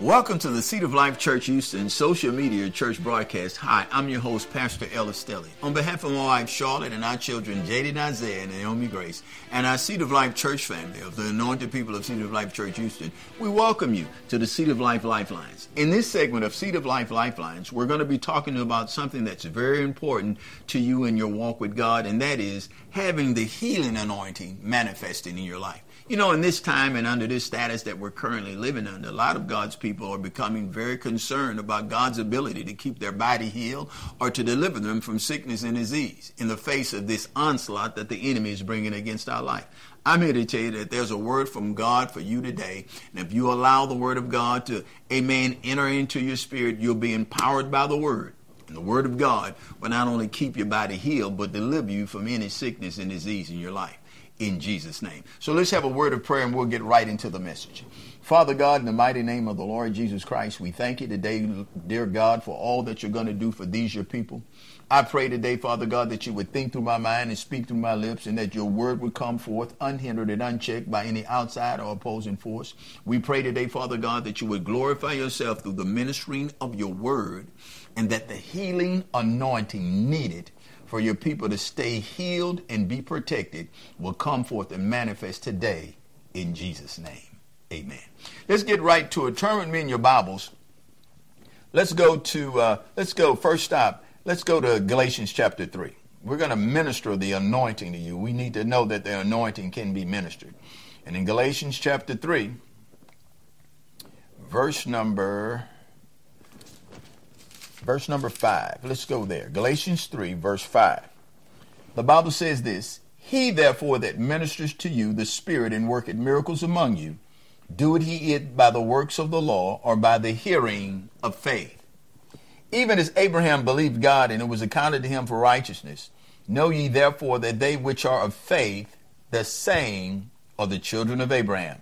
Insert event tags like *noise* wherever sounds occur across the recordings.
Welcome to the Seed of Life Church Houston social media church broadcast. Hi, I'm your host, Pastor Ellis Stelly. On behalf of my wife, Charlotte, and our children, Jaden Isaiah and Naomi Grace, and our Seed of Life church family of the anointed people of Seed of Life Church Houston, we welcome you to the Seed of Life Lifelines. In this segment of Seed of Life Lifelines, we're going to be talking about something that's very important to you in your walk with God, and that is having the healing anointing manifesting in your life. You know, in this time and under this status that we're currently living under, a lot of God's people are becoming very concerned about God's ability to keep their body healed or to deliver them from sickness and disease in the face of this onslaught that the enemy is bringing against our life. I'm here to tell you that there's a word from God for you today. And if you allow the word of God to, amen, enter into your spirit, you'll be empowered by the word. And the word of God will not only keep your body healed, but deliver you from any sickness and disease in your life in Jesus' name. So let's have a word of prayer and we'll get right into the message. Father God, in the mighty name of the Lord Jesus Christ, we thank you today, dear God, for all that you're going to do for these your people. I pray today, Father God, that you would think through my mind and speak through my lips and that your word would come forth unhindered and unchecked by any outside or opposing force. We pray today, Father God, that you would glorify yourself through the ministering of your word and that the healing anointing needed for your people to stay healed and be protected will come forth and manifest today in Jesus' name. Amen. Let's get right to it. Turn with me in your Bibles. Let's go to, uh, let's go, first stop, let's go to Galatians chapter 3. We're going to minister the anointing to you. We need to know that the anointing can be ministered. And in Galatians chapter 3, verse number verse number 5. Let's go there. Galatians 3, verse 5. The Bible says this He therefore that ministers to you the Spirit and worketh miracles among you, doeth he it by the works of the law or by the hearing of faith? Even as Abraham believed God and it was accounted to him for righteousness, know ye therefore that they which are of faith, the same are the children of Abraham.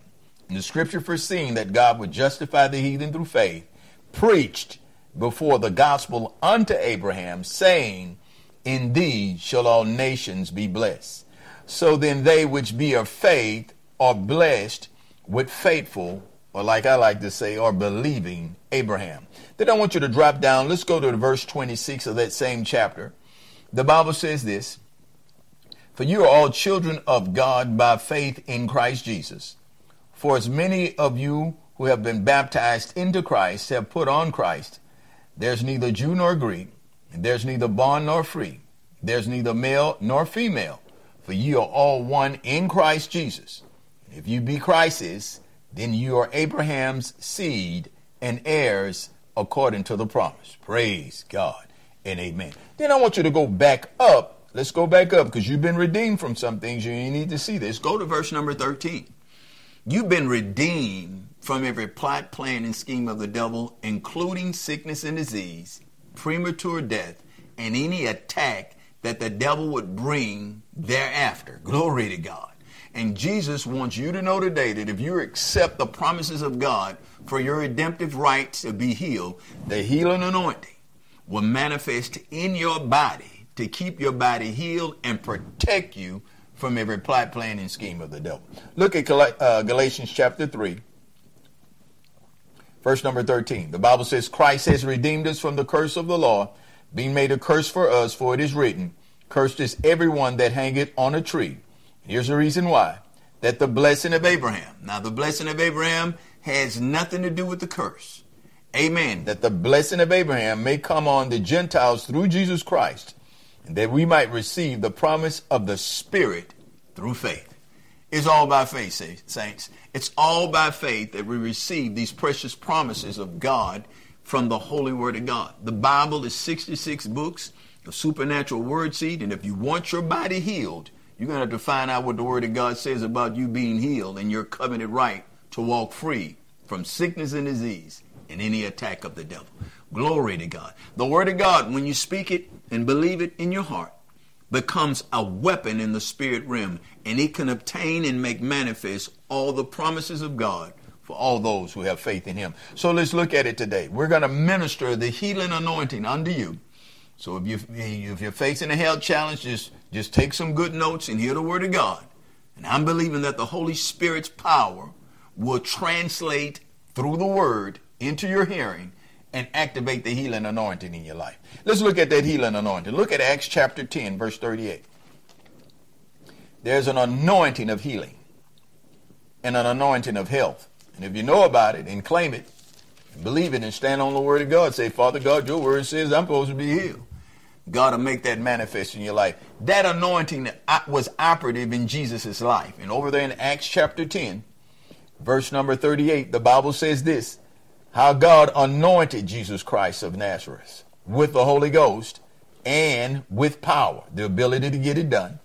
And the scripture foreseeing that God would justify the heathen through faith, preached before the gospel unto Abraham, saying, In thee shall all nations be blessed. So then they which be of faith are blessed with faithful, or like I like to say, are believing Abraham. Then I want you to drop down. Let's go to verse 26 of that same chapter. The Bible says this For you are all children of God by faith in Christ Jesus. For as many of you who have been baptized into Christ have put on Christ. There's neither Jew nor Greek, there's neither bond nor free. There's neither male nor female, for you are all one in Christ Jesus. If you be Christ's, then you are Abraham's seed and heirs according to the promise. Praise God and amen. Then I want you to go back up. Let's go back up because you've been redeemed from some things. You need to see this. Go to verse number 13. You've been redeemed from every plot, plan, and scheme of the devil, including sickness and disease, premature death, and any attack that the devil would bring thereafter. Glory to God. And Jesus wants you to know today that if you accept the promises of God for your redemptive rights to be healed, the healing anointing will manifest in your body to keep your body healed and protect you from every plot, plan, and scheme of the devil. Look at uh, Galatians chapter 3, verse number 13. The Bible says, Christ has redeemed us from the curse of the law, being made a curse for us, for it is written, Cursed is everyone that hangeth on a tree. Here's the reason why. That the blessing of Abraham. Now, the blessing of Abraham has nothing to do with the curse. Amen. That the blessing of Abraham may come on the Gentiles through Jesus Christ and that we might receive the promise of the Spirit through faith. It's all by faith, saints. It's all by faith that we receive these precious promises of God from the Holy Word of God. The Bible is 66 books of supernatural word seed, and if you want your body healed, you're going to have to find out what the Word of God says about you being healed and your covenant right to walk free from sickness and disease and any attack of the devil. Glory to God. The Word of God, when you speak it and believe it in your heart, becomes a weapon in the spirit realm, and it can obtain and make manifest all the promises of God for all those who have faith in Him. So let's look at it today. We're going to minister the healing anointing unto you. So if, you, if you're facing a health challenge, just, just take some good notes and hear the Word of God. And I'm believing that the Holy Spirit's power will translate through the Word into your hearing and activate the healing anointing in your life. Let's look at that healing anointing. Look at Acts chapter 10, verse 38. There's an anointing of healing and an anointing of health. And if you know about it and claim it, and believe it and stand on the word of God, say, Father God, your word says I'm supposed to be healed. God will make that manifest in your life. That anointing was operative in Jesus' life. And over there in Acts chapter 10, verse number 38, the Bible says this how God anointed Jesus Christ of Nazareth with the Holy Ghost and with power, the ability to get it done,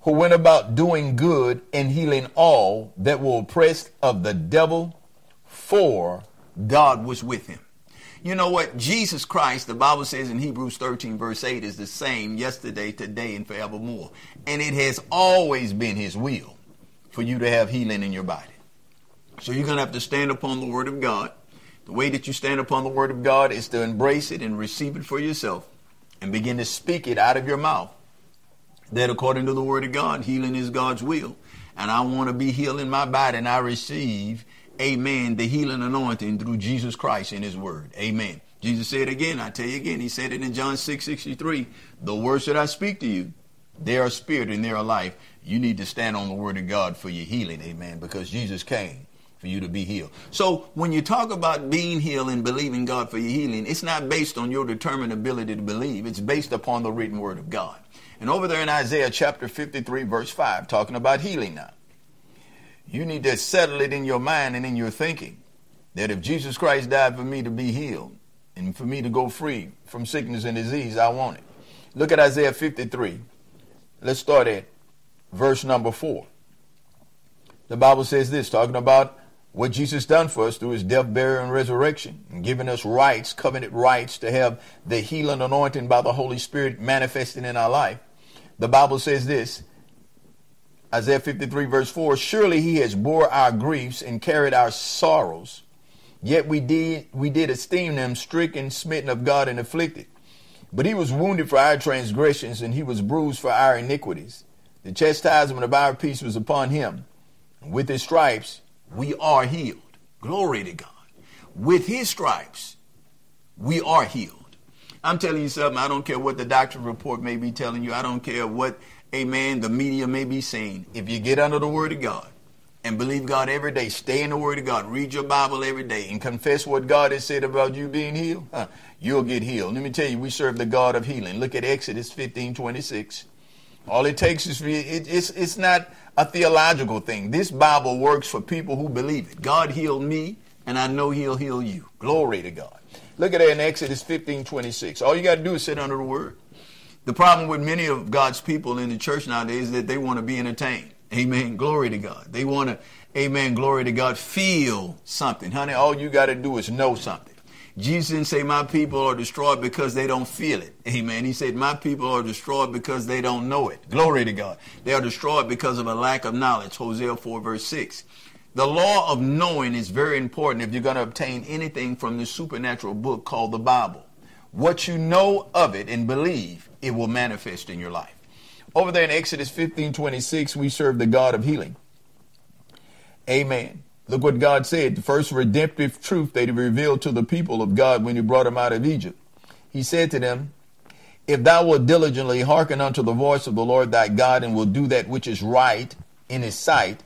who went about doing good and healing all that were oppressed of the devil, for God was with him. You know what? Jesus Christ, the Bible says in Hebrews 13, verse 8, is the same yesterday, today, and forevermore. And it has always been his will for you to have healing in your body. So you're going to have to stand upon the word of God. The way that you stand upon the word of God is to embrace it and receive it for yourself and begin to speak it out of your mouth. That according to the word of God, healing is God's will. And I want to be healed in my body and I receive amen, the healing anointing through Jesus Christ in his word. Amen. Jesus said again, I tell you again, he said it in John 6 63, the words that I speak to you, they are spirit and they are life. You need to stand on the word of God for your healing, amen, because Jesus came for you to be healed. So when you talk about being healed and believing God for your healing, it's not based on your determined ability to believe. It's based upon the written word of God. And over there in Isaiah chapter 53 verse 5, talking about healing now. You need to settle it in your mind and in your thinking that if Jesus Christ died for me to be healed and for me to go free from sickness and disease, I want it. Look at Isaiah 53. Let's start at verse number 4. The Bible says this, talking about what Jesus done for us through his death, burial, and resurrection, and giving us rights, covenant rights to have the healing anointing by the Holy Spirit manifesting in our life. The Bible says this Isaiah 53 verse 4, surely he has bore our griefs and carried our sorrows. Yet we did, we did esteem them stricken, smitten of God and afflicted. But he was wounded for our transgressions and he was bruised for our iniquities. The chastisement of our peace was upon him. With his stripes, we are healed. Glory to God. With his stripes, we are healed. I'm telling you something. I don't care what the doctor's report may be telling you. I don't care what amen, the media may be saying, if you get under the word of God and believe God every day, stay in the word of God, read your Bible every day, and confess what God has said about you being healed, huh, you'll get healed. Let me tell you, we serve the God of healing. Look at Exodus 15 26. All it takes is for you, it, it's, it's not a theological thing. This Bible works for people who believe it. God healed me, and I know He'll heal you. Glory to God. Look at that in Exodus 15 26. All you got to do is sit under the word. The problem with many of God's people in the church nowadays is that they want to be entertained. Amen. Glory to God. They want to, amen, glory to God, feel something. Honey, all you got to do is know something. Jesus didn't say, My people are destroyed because they don't feel it. Amen. He said, My people are destroyed because they don't know it. Glory to God. They are destroyed because of a lack of knowledge. Hosea 4, verse 6. The law of knowing is very important if you're going to obtain anything from the supernatural book called the Bible. What you know of it and believe it will manifest in your life. Over there in Exodus 15 26, we serve the God of healing. Amen. Look what God said. The first redemptive truth that he revealed to the people of God when he brought them out of Egypt. He said to them, If thou wilt diligently hearken unto the voice of the Lord thy God, and will do that which is right in his sight,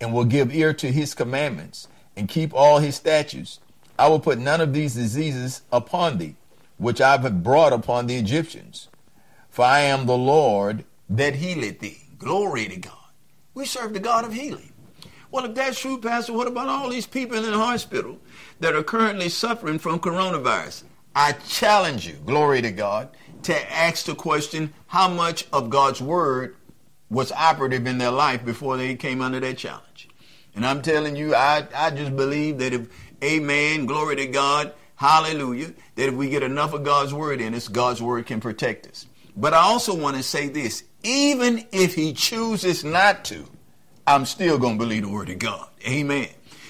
and will give ear to his commandments, and keep all his statutes, I will put none of these diseases upon thee, which I have brought upon the Egyptians for I am the Lord that healeth thee. Glory to God. We serve the God of healing. Well, if that's true, Pastor, what about all these people in the hospital that are currently suffering from coronavirus? I challenge you, glory to God, to ask the question how much of God's word was operative in their life before they came under that challenge. And I'm telling you, I, I just believe that if, amen, glory to God, hallelujah, that if we get enough of God's word in us, God's word can protect us. But I also want to say this even if he chooses not to, I'm still going to believe the word of God. Amen.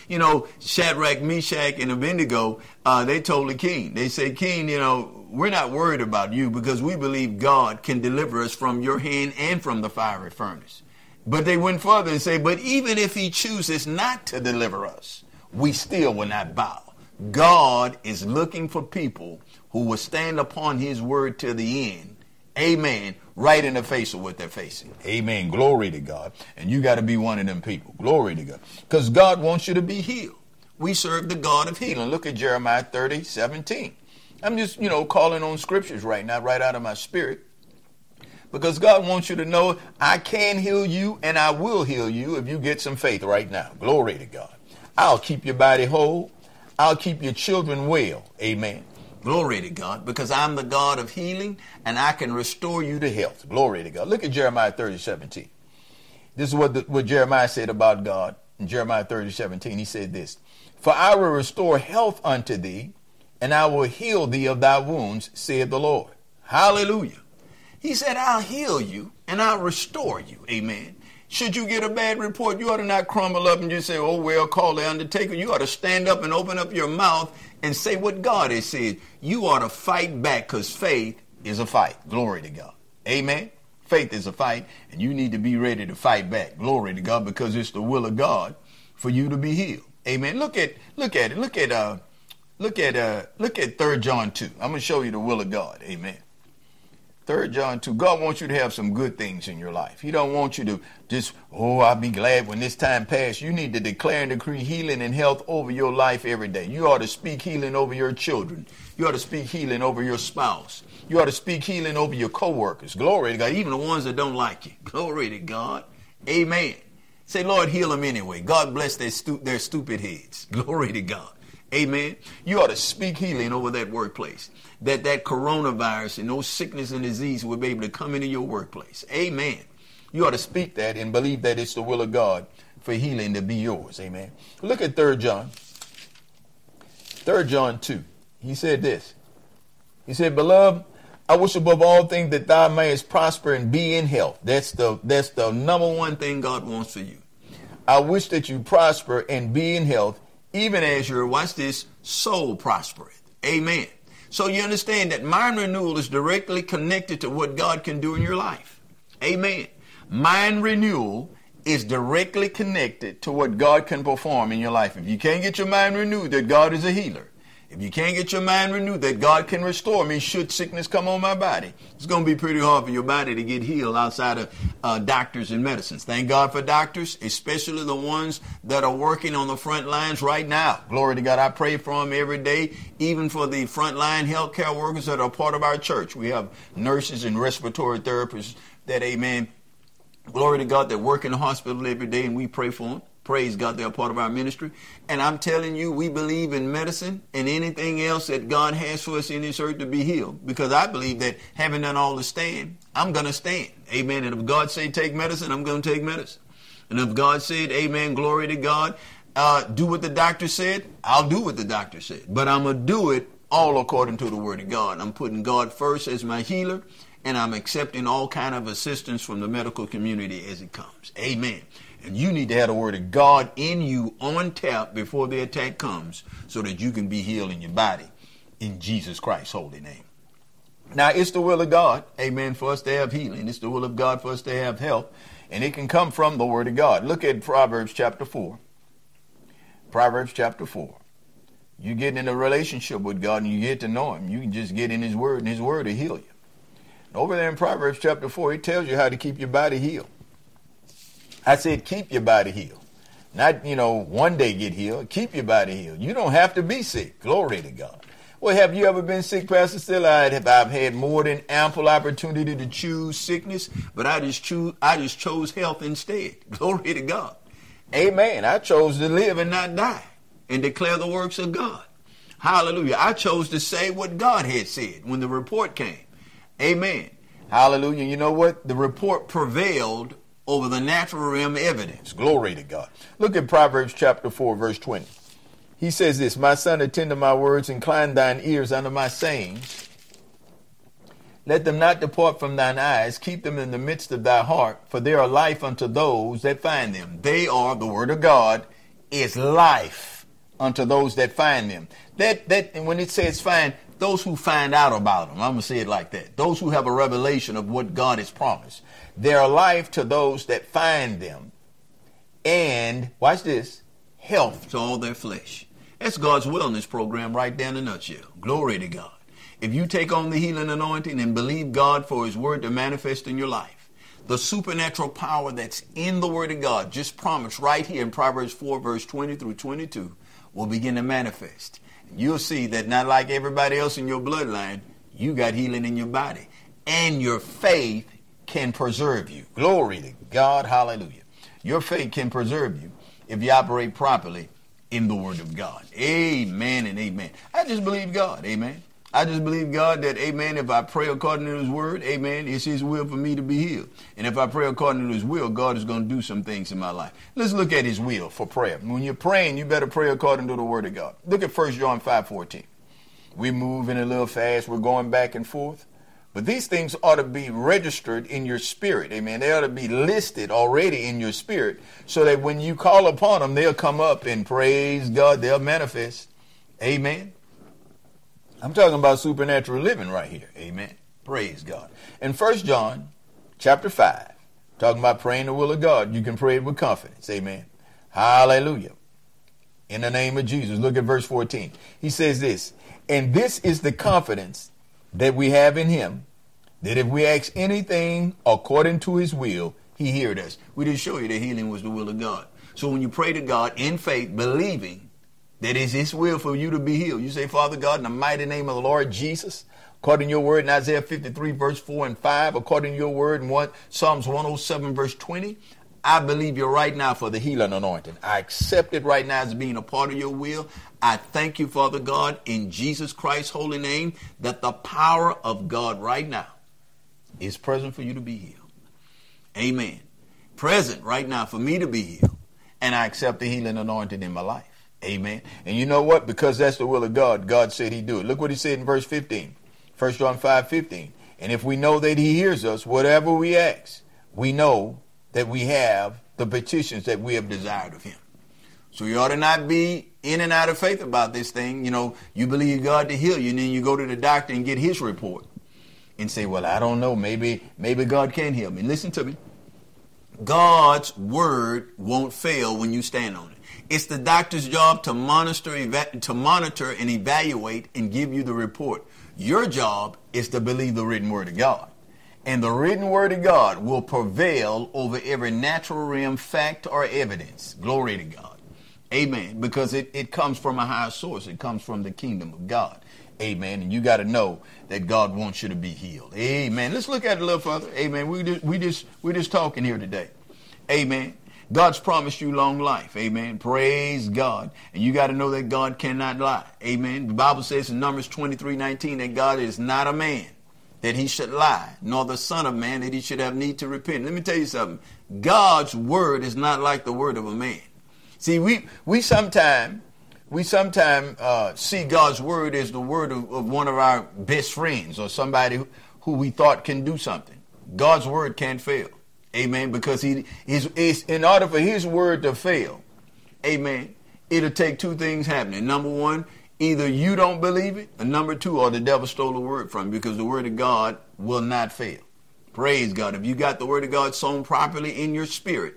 You know, Shadrach, Meshach, and Abednego, uh, they told the king, they said, King, you know, we're not worried about you because we believe God can deliver us from your hand and from the fiery furnace. But they went further and say, but even if he chooses not to deliver us, we still will not bow God is looking for people who will stand upon his word to the end. Amen. Right in the face of what they're facing. Amen. Glory to God. And you got to be one of them people. Glory to God. Because God wants you to be healed. We serve the God of healing. Look at Jeremiah 30, 17. I'm just, you know, calling on scriptures right now, right out of my spirit. Because God wants you to know I can heal you and I will heal you if you get some faith right now. Glory to God. I'll keep your body whole. I'll keep your children well. Amen. Glory to God, because I'm the God of healing and I can restore you to health. Glory to God. Look at Jeremiah 30, 17. This is what, the, what Jeremiah said about God in Jeremiah 30, 17. He said this For I will restore health unto thee, and I will heal thee of thy wounds, saith the Lord. Hallelujah. He said, I'll heal you and I'll restore you. Amen. Should you get a bad report, you ought to not crumble up and just say, oh, well, call the undertaker. You ought to stand up and open up your mouth and say what God has said. You ought to fight back because faith is a fight. Glory to God. Amen. Faith is a fight, and you need to be ready to fight back. Glory to God, because it's the will of God for you to be healed. Amen. Look at look at it. Look at uh look at uh look at third John 2. I'm gonna show you the will of God. Amen. Third John 2. God wants you to have some good things in your life. He don't want you to just, oh, I'll be glad when this time passes. You need to declare and decree healing and health over your life every day. You ought to speak healing over your children. You ought to speak healing over your spouse. You ought to speak healing over your coworkers. Glory to God. Even the ones that don't like you. *laughs* Glory to God. Amen. Say, Lord, heal them anyway. God bless their, stu- their stupid heads. *laughs* Glory to God. Amen. You ought to speak healing over that workplace that that coronavirus and no sickness and disease will be able to come into your workplace. Amen. You ought to speak that and believe that it's the will of God for healing to be yours. Amen. Look at 3 John. 3 John 2. He said this. He said, Beloved, I wish above all things that thou mayest prosper and be in health. That's the that's the number one thing God wants for you. I wish that you prosper and be in health, even as your watch this soul prospereth. Amen. So you understand that mind renewal is directly connected to what God can do in your life. Amen. Mind renewal is directly connected to what God can perform in your life. If you can't get your mind renewed that God is a healer, if you can't get your mind renewed that God can restore me should sickness come on my body, it's going to be pretty hard for your body to get healed outside of uh, doctors and medicines. Thank God for doctors, especially the ones that are working on the front lines right now. Glory to God. I pray for them every day, even for the frontline healthcare workers that are part of our church. We have nurses and respiratory therapists that, amen, glory to God, that work in the hospital every day, and we pray for them. Praise God, they're part of our ministry. And I'm telling you, we believe in medicine and anything else that God has for us in this earth to be healed. Because I believe that having done all to stand, I'm going to stand. Amen. And if God say take medicine, I'm going to take medicine. And if God said, amen, glory to God, uh, do what the doctor said, I'll do what the doctor said. But I'm going to do it all according to the word of God. I'm putting God first as my healer and I'm accepting all kind of assistance from the medical community as it comes. Amen. And you need to have the word of God in you on tap before the attack comes so that you can be healed in your body in Jesus Christ's holy name. Now, it's the will of God, amen, for us to have healing. It's the will of God for us to have health. And it can come from the word of God. Look at Proverbs chapter 4. Proverbs chapter 4. You get in a relationship with God and you get to know Him. You can just get in His Word, and His Word will heal you. Over there in Proverbs chapter 4, He tells you how to keep your body healed. I said, keep your body healed. Not, you know, one day get healed. Keep your body healed. You don't have to be sick. Glory to God. Well, have you ever been sick, Pastor Still? I have, I've had more than ample opportunity to choose sickness, but I just choose I just chose health instead. *laughs* Glory to God. Amen. I chose to live and not die and declare the works of God. Hallelujah. I chose to say what God had said when the report came. Amen. Hallelujah. You know what? The report prevailed over the natural realm evidence. Glory to God. Look at Proverbs chapter 4, verse 20. He says this My son, attend to my words, incline thine ears unto my sayings. Let them not depart from thine eyes, keep them in the midst of thy heart, for they are life unto those that find them. They are, the word of God, is life unto those that find them. That that when it says find, those who find out about them. I'm gonna say it like that. Those who have a revelation of what God has promised. Their life to those that find them. And watch this, health to all their flesh. That's God's wellness program right down in a nutshell. Glory to God. If you take on the healing anointing and believe God for His word to manifest in your life, the supernatural power that's in the word of God, just promised right here in Proverbs 4, verse 20 through 22, will begin to manifest. You'll see that not like everybody else in your bloodline, you got healing in your body. And your faith can preserve you. Glory to God. Hallelujah. Your faith can preserve you if you operate properly in the Word of God. Amen and amen. I just believe God. Amen. I just believe God that, amen, if I pray according to His word, amen, it's His will for me to be healed. And if I pray according to His will, God is going to do some things in my life. Let's look at His will for prayer. When you're praying, you better pray according to the word of God. Look at 1 John 5 14. We're moving a little fast, we're going back and forth. But these things ought to be registered in your spirit. Amen. They ought to be listed already in your spirit so that when you call upon them, they'll come up and praise God. They'll manifest. Amen. I'm talking about supernatural living right here. Amen. Praise God. In 1 John chapter 5, talking about praying the will of God, you can pray it with confidence. Amen. Hallelujah. In the name of Jesus. Look at verse 14. He says this, and this is the confidence that we have in him, that if we ask anything according to his will, he heard us. We did show you that healing was the will of God. So when you pray to God in faith, believing that it's his will for you to be healed, you say, Father God, in the mighty name of the Lord Jesus, according to your word in Isaiah 53, verse 4 and 5, according to your word in one, Psalms 107, verse 20, I believe you right now for the healing anointing. I accept it right now as being a part of your will. I thank you, Father God, in Jesus Christ's holy name, that the power of God right now is present for you to be healed. Amen. Present right now for me to be healed. And I accept the healing anointing in my life. Amen. And you know what? Because that's the will of God, God said he'd do it. Look what he said in verse 15. 1 John 5 15. And if we know that he hears us, whatever we ask, we know that we have the petitions that we have desired of him. So you ought to not be in and out of faith about this thing. You know, you believe God to heal you, and then you go to the doctor and get his report and say, Well, I don't know, maybe, maybe God can heal me. Listen to me. God's word won't fail when you stand on it. It's the doctor's job to monitor, eva- to monitor and evaluate and give you the report. Your job is to believe the written word of God. And the written word of God will prevail over every natural realm fact or evidence. Glory to God. Amen. Because it, it comes from a higher source. It comes from the kingdom of God. Amen. And you got to know that God wants you to be healed. Amen. Let's look at it a little further. Amen. We just we just we're just talking here today. Amen. God's promised you long life. Amen. Praise God. And you got to know that God cannot lie. Amen. The Bible says in Numbers 23, 19 that God is not a man that he should lie, nor the Son of Man that he should have need to repent. Let me tell you something. God's word is not like the word of a man. See, we we sometimes we sometimes uh, see God's word as the word of, of, one of our best friends or somebody who, who we thought can do something. God's word can't fail. Amen. Because he is in order for his word to fail, amen, it'll take two things happening. Number one, Either you don't believe it, and number two, or the devil stole the word from you because the word of God will not fail. Praise God. If you got the word of God sown properly in your spirit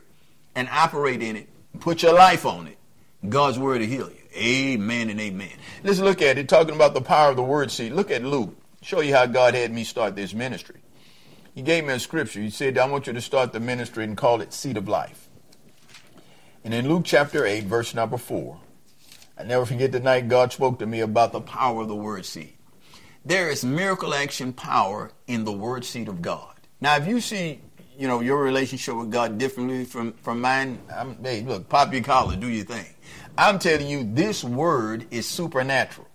and operate in it, put your life on it, God's word will heal you. Amen and amen. Let's look at it, talking about the power of the word seed. Look at Luke. Show you how God had me start this ministry. He gave me a scripture. He said, I want you to start the ministry and call it Seed of Life. And in Luke chapter 8, verse number 4, I never forget the night God spoke to me about the power of the word seed. There is miracle action power in the word seed of God. Now, if you see, you know, your relationship with God differently from, from mine, I'm, hey, look, pop your collar, do your thing. I'm telling you, this word is supernatural.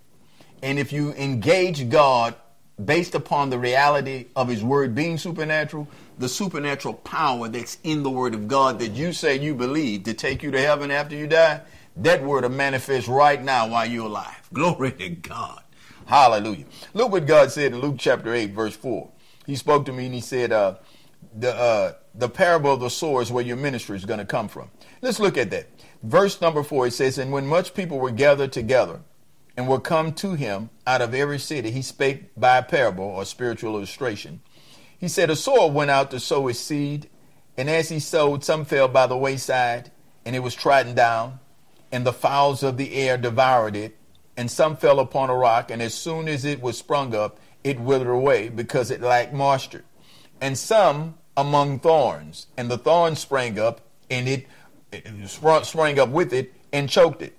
And if you engage God based upon the reality of his word being supernatural, the supernatural power that's in the word of God that you say you believe to take you to heaven after you die, that word will manifest right now while you're alive. Glory to God. Hallelujah. Look what God said in Luke chapter 8, verse 4. He spoke to me and he said, uh, the, uh, the parable of the sower is where your ministry is going to come from. Let's look at that. Verse number 4, it says, And when much people were gathered together and were come to him out of every city, he spake by a parable or spiritual illustration. He said, A sower went out to sow his seed, and as he sowed, some fell by the wayside, and it was trodden down and the fowls of the air devoured it. And some fell upon a rock, and as soon as it was sprung up, it withered away because it lacked moisture. And some among thorns, and the thorns sprang up, and it, it sprang up with it and choked it.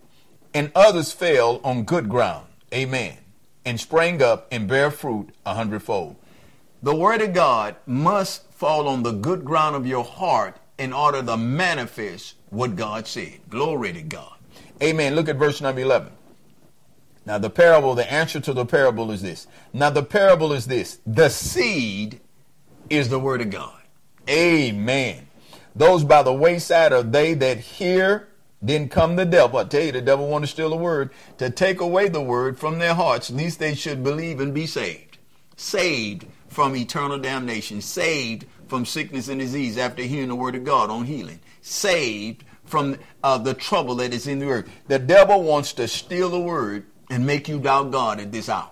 And others fell on good ground. Amen. And sprang up and bare fruit a hundredfold. The word of God must fall on the good ground of your heart in order to manifest what God said. Glory to God. Amen. Look at verse number 11. Now, the parable, the answer to the parable is this. Now, the parable is this the seed is the word of God. Amen. Those by the wayside are they that hear, then come the devil. I tell you, the devil want to steal the word to take away the word from their hearts, lest they should believe and be saved. Saved from eternal damnation, saved from sickness and disease after hearing the word of God on healing, saved from uh, the trouble that is in the earth. The devil wants to steal the word and make you doubt God at this hour.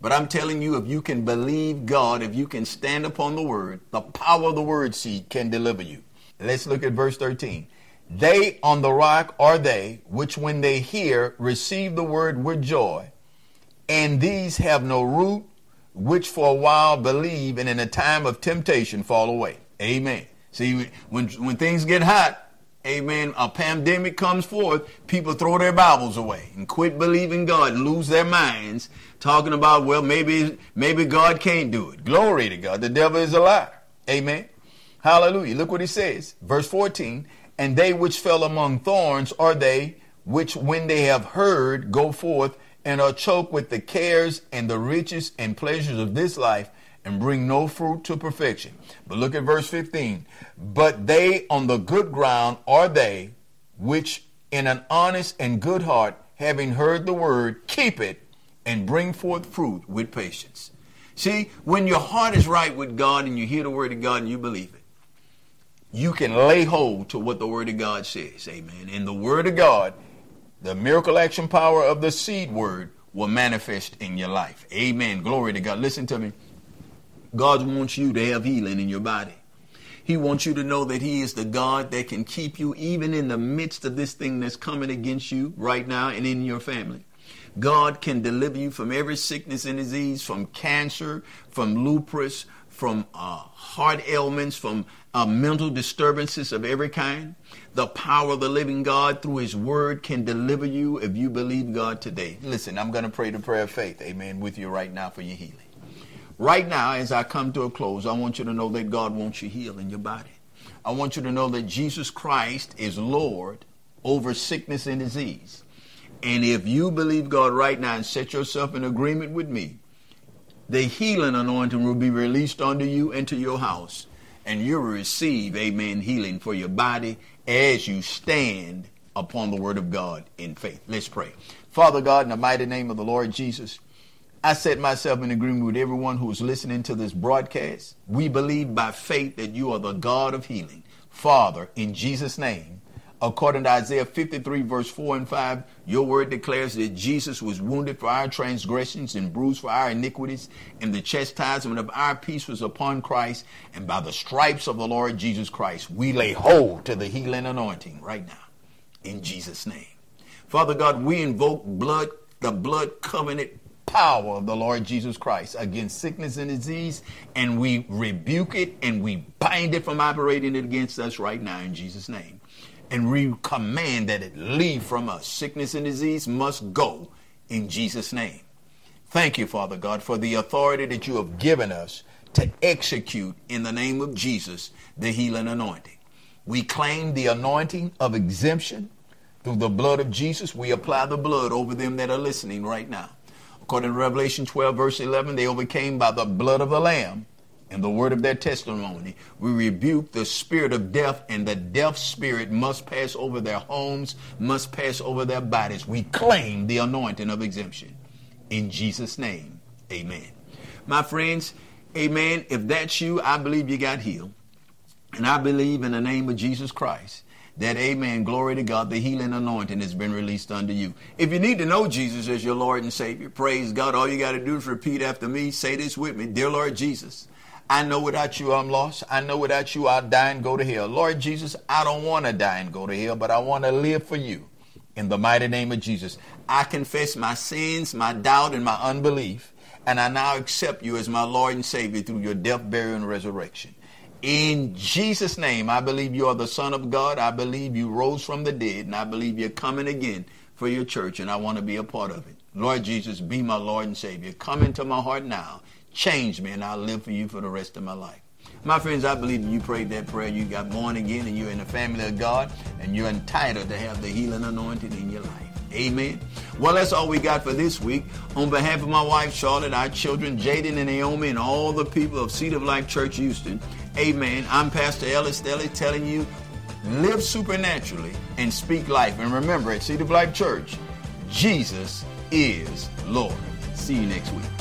But I'm telling you, if you can believe God, if you can stand upon the word, the power of the word seed can deliver you. Let's look at verse 13. They on the rock are they, which when they hear, receive the word with joy. And these have no root, which for a while believe, and in a time of temptation fall away. Amen. See, when, when things get hot, amen, a pandemic comes forth, people throw their Bibles away and quit believing God and lose their minds, talking about, well, maybe, maybe God can't do it. Glory to God. The devil is a liar. Amen. Hallelujah. Look what he says. Verse 14. And they which fell among thorns are they which, when they have heard, go forth and are choked with the cares and the riches and pleasures of this life and bring no fruit to perfection. But look at verse 15. But they on the good ground are they which in an honest and good heart, having heard the word, keep it and bring forth fruit with patience. See, when your heart is right with God and you hear the word of God and you believe it, you can lay hold to what the word of God says. Amen. And the word of God, the miracle action power of the seed word will manifest in your life. Amen. Glory to God. Listen to me. God wants you to have healing in your body. He wants you to know that He is the God that can keep you even in the midst of this thing that's coming against you right now and in your family. God can deliver you from every sickness and disease, from cancer, from lupus, from uh, heart ailments, from uh, mental disturbances of every kind. The power of the living God through His Word can deliver you if you believe God today. Listen, I'm going to pray the prayer of faith, amen, with you right now for your healing. Right now, as I come to a close, I want you to know that God wants you healed in your body. I want you to know that Jesus Christ is Lord over sickness and disease. And if you believe God right now and set yourself in agreement with me, the healing anointing will be released unto you into your house, and you will receive, amen, healing for your body as you stand upon the word of God in faith. Let's pray. Father God, in the mighty name of the Lord Jesus, I set myself in agreement with everyone who is listening to this broadcast. We believe by faith that you are the God of healing. Father, in Jesus' name, according to Isaiah 53, verse 4 and 5, your word declares that Jesus was wounded for our transgressions and bruised for our iniquities, and the chastisement of our peace was upon Christ, and by the stripes of the Lord Jesus Christ, we lay hold to the healing anointing right now. In Jesus' name. Father God, we invoke blood, the blood covenant power of the Lord Jesus Christ against sickness and disease, and we rebuke it and we bind it from operating it against us right now in Jesus' name. And we command that it leave from us. Sickness and disease must go in Jesus' name. Thank you, Father God, for the authority that you have given us to execute in the name of Jesus the healing anointing. We claim the anointing of exemption through the blood of Jesus. We apply the blood over them that are listening right now. According to Revelation 12, verse 11, they overcame by the blood of the Lamb and the word of their testimony. We rebuke the spirit of death, and the death spirit must pass over their homes, must pass over their bodies. We claim the anointing of exemption. In Jesus' name, amen. My friends, amen. If that's you, I believe you got healed. And I believe in the name of Jesus Christ that, amen, glory to God, the healing anointing has been released unto you. If you need to know Jesus as your Lord and Savior, praise God. All you got to do is repeat after me. Say this with me. Dear Lord Jesus, I know without you I'm lost. I know without you I'll die and go to hell. Lord Jesus, I don't want to die and go to hell, but I want to live for you. in the mighty name of Jesus. I confess my sins, my doubt, and my unbelief, and I now accept you as my Lord and Savior through your death, burial, and resurrection. In Jesus' name, I believe you are the Son of God. I believe you rose from the dead, and I believe you're coming again for your church, and I want to be a part of it. Lord Jesus, be my Lord and Savior. Come into my heart now. Change me, and I'll live for you for the rest of my life. My friends, I believe you prayed that prayer. You got born again, and you're in the family of God, and you're entitled to have the healing anointing in your life. Amen. Well, that's all we got for this week. On behalf of my wife, Charlotte, our children, Jaden and Naomi, and all the people of Seed of Life Church Houston, amen. I'm Pastor Ellis Stelly telling you, live supernaturally and speak life. And remember, at of Life Church, Jesus is Lord. See you next week.